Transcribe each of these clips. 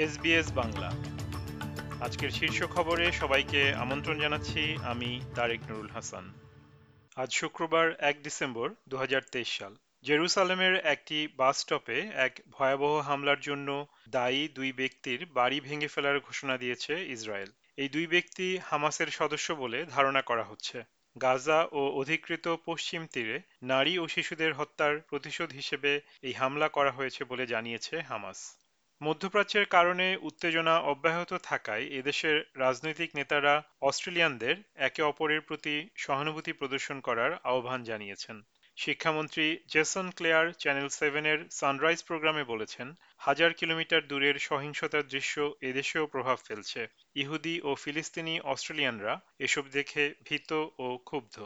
SBS Bangla. আজকের শীর্ষ খবরে সবাইকে আমন্ত্রণ জানাচ্ছি আমি তারেক নুরুল হাসান। আজ শুক্রবার এক ডিসেম্বর দু হাজার তেইশ সাল। জেরুসালেমের একটি বাস স্টপে এক ভয়াবহ হামলার জন্য দায়ী দুই ব্যক্তির বাড়ি ভেঙে ফেলার ঘোষণা দিয়েছে ইসরায়েল। এই দুই ব্যক্তি হামাসের সদস্য বলে ধারণা করা হচ্ছে। গাজা ও অধিকৃত পশ্চিম তীরে নারী ও শিশুদের হত্যার প্রতিশোধ হিসেবে এই হামলা করা হয়েছে বলে জানিয়েছে হামাস। মধ্যপ্রাচ্যের কারণে উত্তেজনা অব্যাহত থাকায় এদেশের রাজনৈতিক নেতারা অস্ট্রেলিয়ানদের একে অপরের প্রতি সহানুভূতি প্রদর্শন করার আহ্বান জানিয়েছেন। শিক্ষামন্ত্রী জেসন ক্লেয়ার চ্যানেল সেভেনের সানরাইজ প্রোগ্রামে বলেছেন, হাজার কিলোমিটার দূরের সহিংসতার দৃশ্য এদেশেও প্রভাব ফেলছে। ইহুদি ও ফিলিস্তিনি অস্ট্রেলিয়ানরা এসব দেখে ভীত ও ক্ষুব্ধ।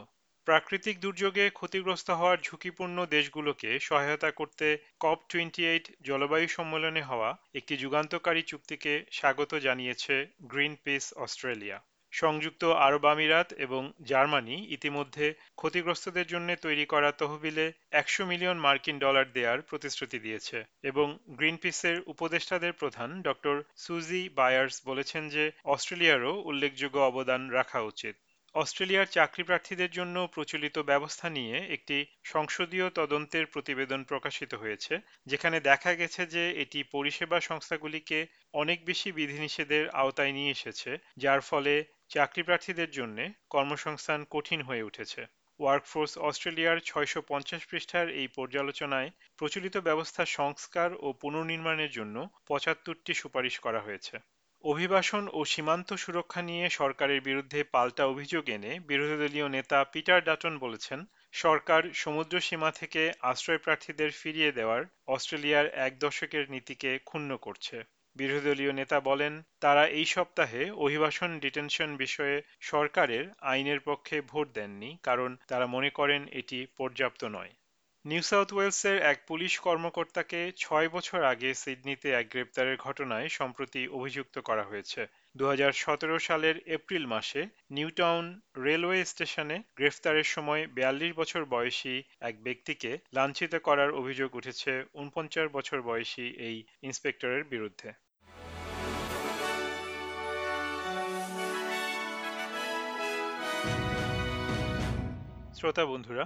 প্রাকৃতিক দুর্যোগে ক্ষতিগ্রস্ত হওয়ার ঝুঁকিপূর্ণ দেশগুলোকে সহায়তা করতে কপ টোয়েন্টি এইট জলবায়ু সম্মেলনে হওয়া একটি যুগান্তকারী চুক্তিকে স্বাগত জানিয়েছে গ্রিন পিস অস্ট্রেলিয়া। সংযুক্ত আরব আমিরাত এবং জার্মানি ইতিমধ্যে ক্ষতিগ্রস্তদের জন্য তৈরি করা তহবিলে একশো মিলিয়ন মার্কিন ডলার দেওয়ার প্রতিশ্রুতি দিয়েছে এবং গ্রিনপিসের উপদেষ্টাদের প্রধান ডক্টর সুজি বায়ার্স বলেছেন যে অস্ট্রেলিয়ারও উল্লেখযোগ্য অবদান রাখা উচিত। অস্ট্রেলিয়ার চাকরি প্রার্থীদের জন্য প্রচলিত ব্যবস্থা নিয়ে একটি সংসদীয় তদন্তের প্রতিবেদন প্রকাশিত হয়েছে, যেখানে দেখা গেছে যে এটি পরিষেবা সংস্থাগুলিকে অনেক বেশি বিধিনিষেধের আওতায় নিয়ে এসেছে, যার ফলে চাকরি প্রার্থীদের জন্য কর্মসংস্থান কঠিন হয়ে উঠেছে। ওয়ার্কফোর্স অস্ট্রেলিয়ার ছয়শো পঞ্চাশ পৃষ্ঠার এই পর্যালোচনায় প্রচলিত ব্যবস্থা সংস্কার ও পুনর্নির্মাণের জন্য পঁচাত্তরটি সুপারিশ করা হয়েছে। অভিবাসন ও সীমান্ত সুরক্ষা নিয়ে সরকারের বিরুদ্ধে পাল্টা অভিযোগ এনে বিরোধী দলীয় নেতা পিটার ডাটন বলেছেন, সরকার সমুদ্র সীমা থেকে আশ্রয় প্রার্থীদের ফিরিয়ে দেওয়ার অস্ট্রেলিয়ার এক দশকের নীতিকে ক্ষুণ্ণ করছে। বিরোধী দলীয় নেতা বলেন, তারা এই সপ্তাহে অভিবাসন ডিটেনশন বিষয়ে সরকারের আইনের পক্ষে ভোট দেননি, কারণ তারা মনে করেন এটি পর্যাপ্ত নয়। নিউ সাউথ ওয়েলসের এক পুলিশ কর্মকর্তাকে ছয় বছর আগে সিডনিতে এক গ্রেপ্তারের ঘটনায় সম্প্রতি অভিযুক্ত করা হয়েছে। দু হাজার সতেরো সালের এপ্রিল মাসে নিউটাউন রেলওয়ে স্টেশনে গ্রেফতারের সময় বিয়াল্লিশ বছর বয়সী এক ব্যক্তিকে লাঞ্ছিত করার অভিযোগ উঠেছে উনপঞ্চাশ বছর বয়সী এই ইন্সপেক্টরের বিরুদ্ধে। শ্রোতা বন্ধুরা